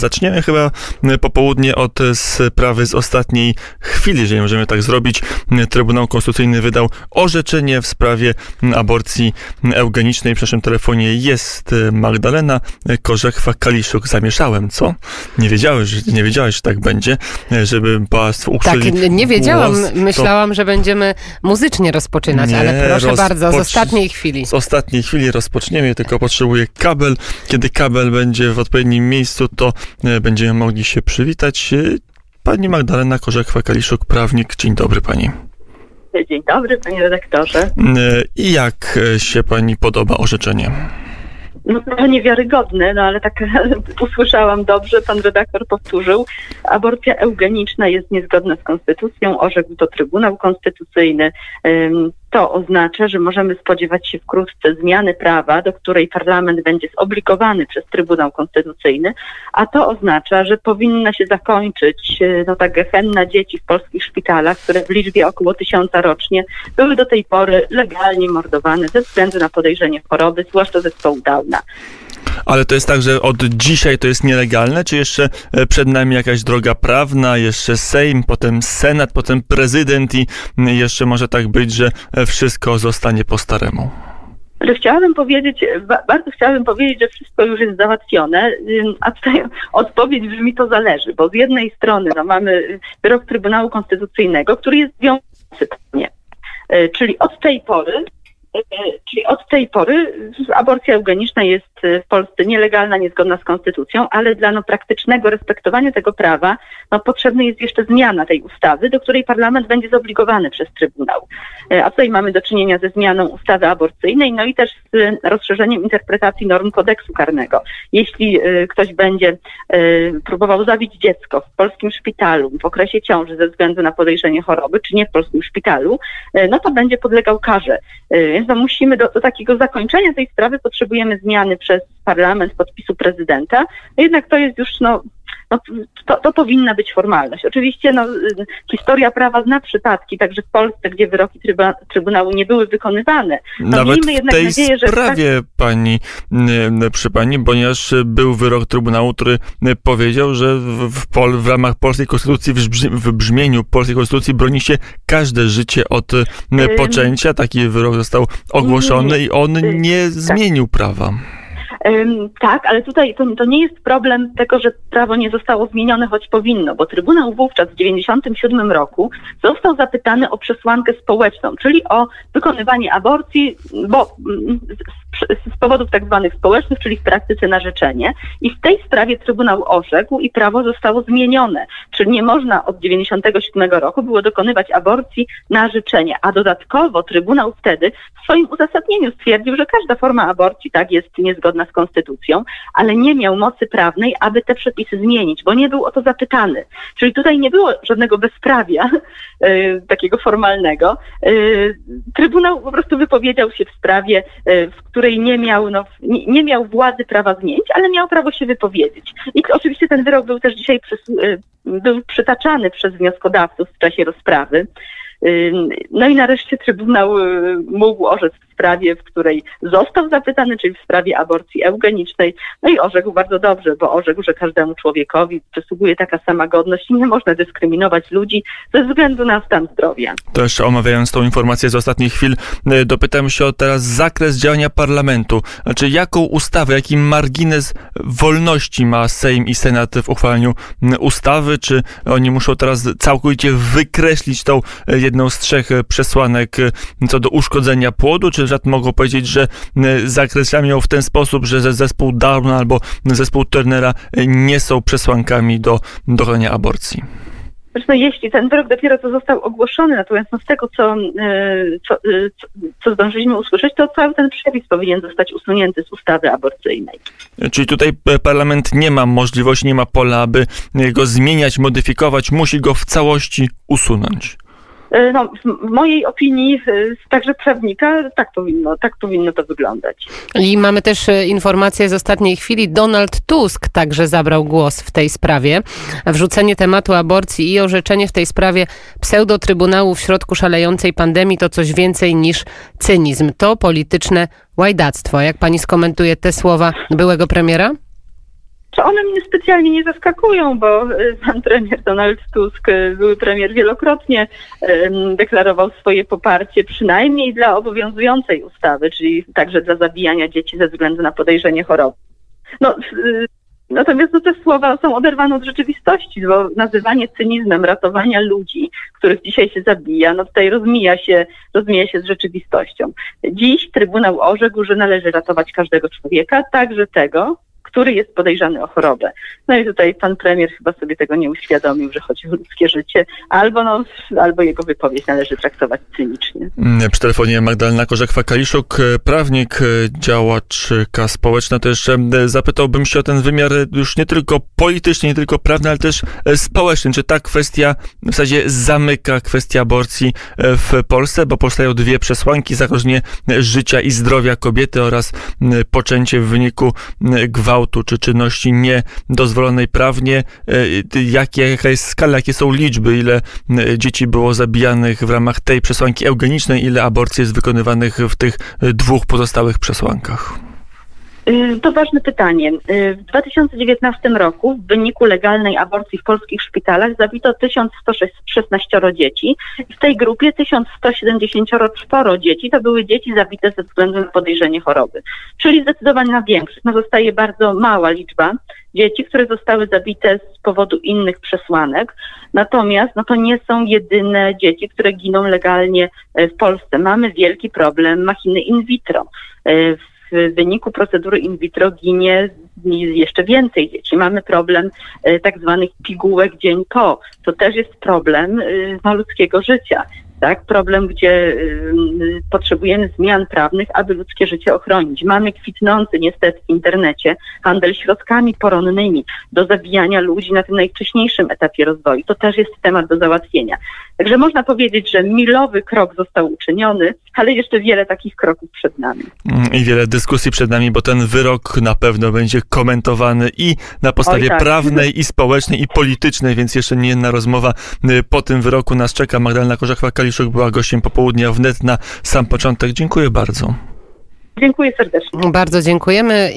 Zaczniemy chyba popołudnie od sprawy z ostatniej chwili, jeżeli możemy tak zrobić. Trybunał Konstytucyjny wydał orzeczenie w sprawie aborcji eugenicznej. W naszym telefonie jest Magdalena Korzechwa-Kaliszuk. Zamieszałem, co? Nie wiedziałeś, nie wiedziałeś, że tak będzie, żeby Państwo ukrzyli Tak, nie wiedziałam. głos, Myślałam, to... że będziemy muzycznie rozpoczynać, Nie, ale proszę bardzo, z ostatniej chwili. Z ostatniej chwili rozpoczniemy, tylko potrzebuję kabel. Kiedy kabel będzie w odpowiednim miejscu, to e, będziemy mogli się przywitać. E, Pani Magdalena Korzechwa-Kaliszuk, prawnik. Dzień dobry Pani. Dzień dobry, panie redaktorze. E, I jak e, się Pani podoba orzeczenie? No trochę niewiarygodne, no ale tak usłyszałam dobrze, pan redaktor powtórzył. Aborcja eugeniczna jest niezgodna z konstytucją, orzekł to Trybunał Konstytucyjny. To oznacza, że możemy spodziewać się wkrótce zmiany prawa, do której parlament będzie zobligowany przez Trybunał Konstytucyjny, a to oznacza, że powinna się zakończyć e, no, ta gehenna dzieci w polskich szpitalach, które w liczbie około tysiąca rocznie były do tej pory legalnie mordowane ze względu na podejrzenie choroby, zwłaszcza zespołu Downa. Ale to jest tak, że od dzisiaj to jest nielegalne, czy jeszcze e, przed nami jakaś droga prawna, jeszcze Sejm, potem Senat, potem prezydent i jeszcze może tak być, że e, wszystko zostanie po staremu? Że chciałabym powiedzieć, ba- bardzo chciałabym powiedzieć, że wszystko już jest załatwione, a tutaj odpowiedź brzmi to zależy, bo z jednej strony no, mamy wyrok Trybunału Konstytucyjnego, który jest wiążący. Y, czyli od tej pory Czyli od tej pory aborcja eugeniczna jest y, w Polsce nielegalna, niezgodna z konstytucją, ale dla no, praktycznego respektowania tego prawa no, potrzebna jest jeszcze zmiana tej ustawy, do której parlament będzie zobligowany przez Trybunał. Y, A tutaj mamy do czynienia ze zmianą ustawy aborcyjnej, no i też z rozszerzeniem interpretacji norm kodeksu karnego. Jeśli ktoś będzie próbował zabić dziecko w polskim szpitalu w okresie ciąży ze względu na podejrzenie choroby, czy nie w polskim szpitalu, no to będzie podlegał karze. Więc no musimy do, do takiego zakończenia tej sprawy potrzebujemy zmiany przez parlament podpisu prezydenta. Jednak to jest już no, no, to, to powinna być formalność. Oczywiście no, historia prawa zna przypadki, także w Polsce, gdzie wyroki tryba, Trybunału nie były wykonywane. No, Nawet miejmy w jednak tej nadzieję, sprawie pani, y, przy pani, ponieważ był wyrok Trybunału, który powiedział, że w, Pol, w ramach polskiej konstytucji, w, brzmi, w brzmieniu polskiej konstytucji broni się każde życie od poczęcia. Taki wyrok został ogłoszony i on Y, nie tak. zmienił prawa. Tak, ale tutaj to, to nie jest problem tego, że prawo nie zostało zmienione, choć powinno, bo Trybunał wówczas w 1997 roku został zapytany o przesłankę społeczną, czyli o wykonywanie aborcji, bo mm, z, z powodów tak zwanych społecznych, czyli w praktyce na życzenie. I w tej sprawie Trybunał orzekł i prawo zostało zmienione, czyli nie można od 1997 roku było dokonywać aborcji na życzenie, a dodatkowo Trybunał wtedy w swoim uzasadnieniu stwierdził, że każda forma aborcji tak jest niezgodna z konstytucją, ale nie miał mocy prawnej, aby te przepisy zmienić, bo nie był o to zapytany. Czyli tutaj nie było żadnego bezprawia y, takiego formalnego. Y, Trybunał po prostu wypowiedział się w sprawie, y, w której nie miał, no, nie, nie miał władzy prawa zmienić, ale miał prawo się wypowiedzieć. I oczywiście ten wyrok był też dzisiaj przys- y, był przytaczany przez wnioskodawców w czasie rozprawy. No i nareszcie Trybunał y, mógł orzec sprawie, w której został zapytany, czyli w sprawie aborcji eugenicznej. No i orzekł bardzo dobrze, bo orzekł, że każdemu człowiekowi przysługuje taka sama godność i nie można dyskryminować ludzi ze względu na stan zdrowia. To jeszcze omawiając tą informację z ostatnich chwil, y, dopytam się o teraz zakres działania parlamentu. Znaczy, jaką ustawę, jaki margines wolności ma Sejm i Senat w uchwalaniu y, ustawy? Czy oni muszą teraz całkowicie wykreślić tą y, jedną z trzech przesłanek co do uszkodzenia płodu? Czy że mogą powiedzieć, że y, zakreślają w ten sposób, że ze- zespół Downa albo zespół Turnera y, nie są przesłankami do dokonania aborcji? Zresztą jeśli ten wyrok dopiero co został ogłoszony, natomiast no z tego, co, e, co, e, co, co zdążyliśmy usłyszeć, to cały ten przepis powinien zostać usunięty z ustawy aborcyjnej. Czyli tutaj e, parlament nie ma możliwości, nie ma pola, aby go zmieniać, modyfikować, musi go w całości usunąć. E, No, w mojej opinii, e, także prawnika, tak powinno, tak powinno to wyglądać. I mamy też e, informację z ostatniej chwili. Donald Tusk także zabrał głos w tej sprawie. Wrzucenie tematu aborcji i orzeczenie w tej sprawie pseudotrybunału w środku szalejącej pandemii to coś więcej niż cynizm. To polityczne łajdactwo. Jak pani skomentuje te słowa byłego premiera? Znaczy one mnie specjalnie nie zaskakują, bo y, pan premier Donald Tusk, y, były premier wielokrotnie deklarował swoje poparcie przynajmniej dla obowiązującej ustawy, czyli także dla zabijania dzieci ze względu na podejrzenie choroby. No, y, Natomiast no, te słowa są oderwane od rzeczywistości, bo nazywanie cynizmem ratowania ludzi, których dzisiaj się zabija, no tutaj rozmija się, rozmija się z rzeczywistością. Dziś Trybunał orzekł, że należy ratować każdego człowieka, także tego, który jest podejrzany o chorobę. No i tutaj pan premier chyba sobie tego nie uświadomił, że chodzi o ludzkie życie, albo, no, albo jego wypowiedź należy traktować cynicznie. Mm, przy telefonie Magdalena Korzek-Fakaliszuk, e, prawnik, e, działaczka społeczna. To jeszcze e, zapytałbym się o ten wymiar już nie tylko polityczny, nie tylko prawny, ale też społeczny. Czy ta kwestia w zasadzie zamyka kwestię aborcji w Polsce, bo powstają dwie przesłanki, zagrożenie życia i zdrowia kobiety oraz poczęcie w wyniku gwałtu gwałtu czy czynności niedozwolonej prawnie, e, jakie, jaka jest skala, jakie są liczby, ile e, dzieci było zabijanych w ramach tej przesłanki eugenicznej, ile aborcji jest wykonywanych w tych e, dwóch pozostałych przesłankach. Y, to ważne pytanie. Y, w 2019 roku w wyniku legalnej aborcji w polskich szpitalach zabito 1116 dzieci. W tej grupie 1174 dzieci to były dzieci zabite ze względu na podejrzenie choroby. Czyli zdecydowanie większość. No zostaje bardzo mała liczba dzieci, które zostały zabite z powodu innych przesłanek. Natomiast no to nie są jedyne dzieci, które giną legalnie e, w Polsce. Mamy wielki problem machiny in vitro. E, w w wyniku procedury in vitro ginie jeszcze więcej dzieci. Mamy problem e, tak zwanych pigułek dzień po. To też jest problem no, ludzkiego życia tak? Problem, gdzie y, potrzebujemy zmian prawnych, aby ludzkie życie ochronić. Mamy kwitnący niestety w internecie handel środkami poronnymi do zabijania ludzi na tym najwcześniejszym etapie rozwoju. To też jest temat do załatwienia. Także można powiedzieć, że milowy krok został uczyniony, ale jeszcze wiele takich kroków przed nami. Mm, I wiele dyskusji przed nami, bo ten wyrok na pewno będzie komentowany i na podstawie Oj, tak. prawnej, i społecznej, i politycznej, więc jeszcze nie jedna rozmowa y, po tym wyroku nas czeka. Magdalena Korzechwa-Kaliszuk Kaliszuk była gościem popołudnia wnet na sam początek. Dziękuję bardzo. Dziękuję serdecznie. Bardzo dziękujemy.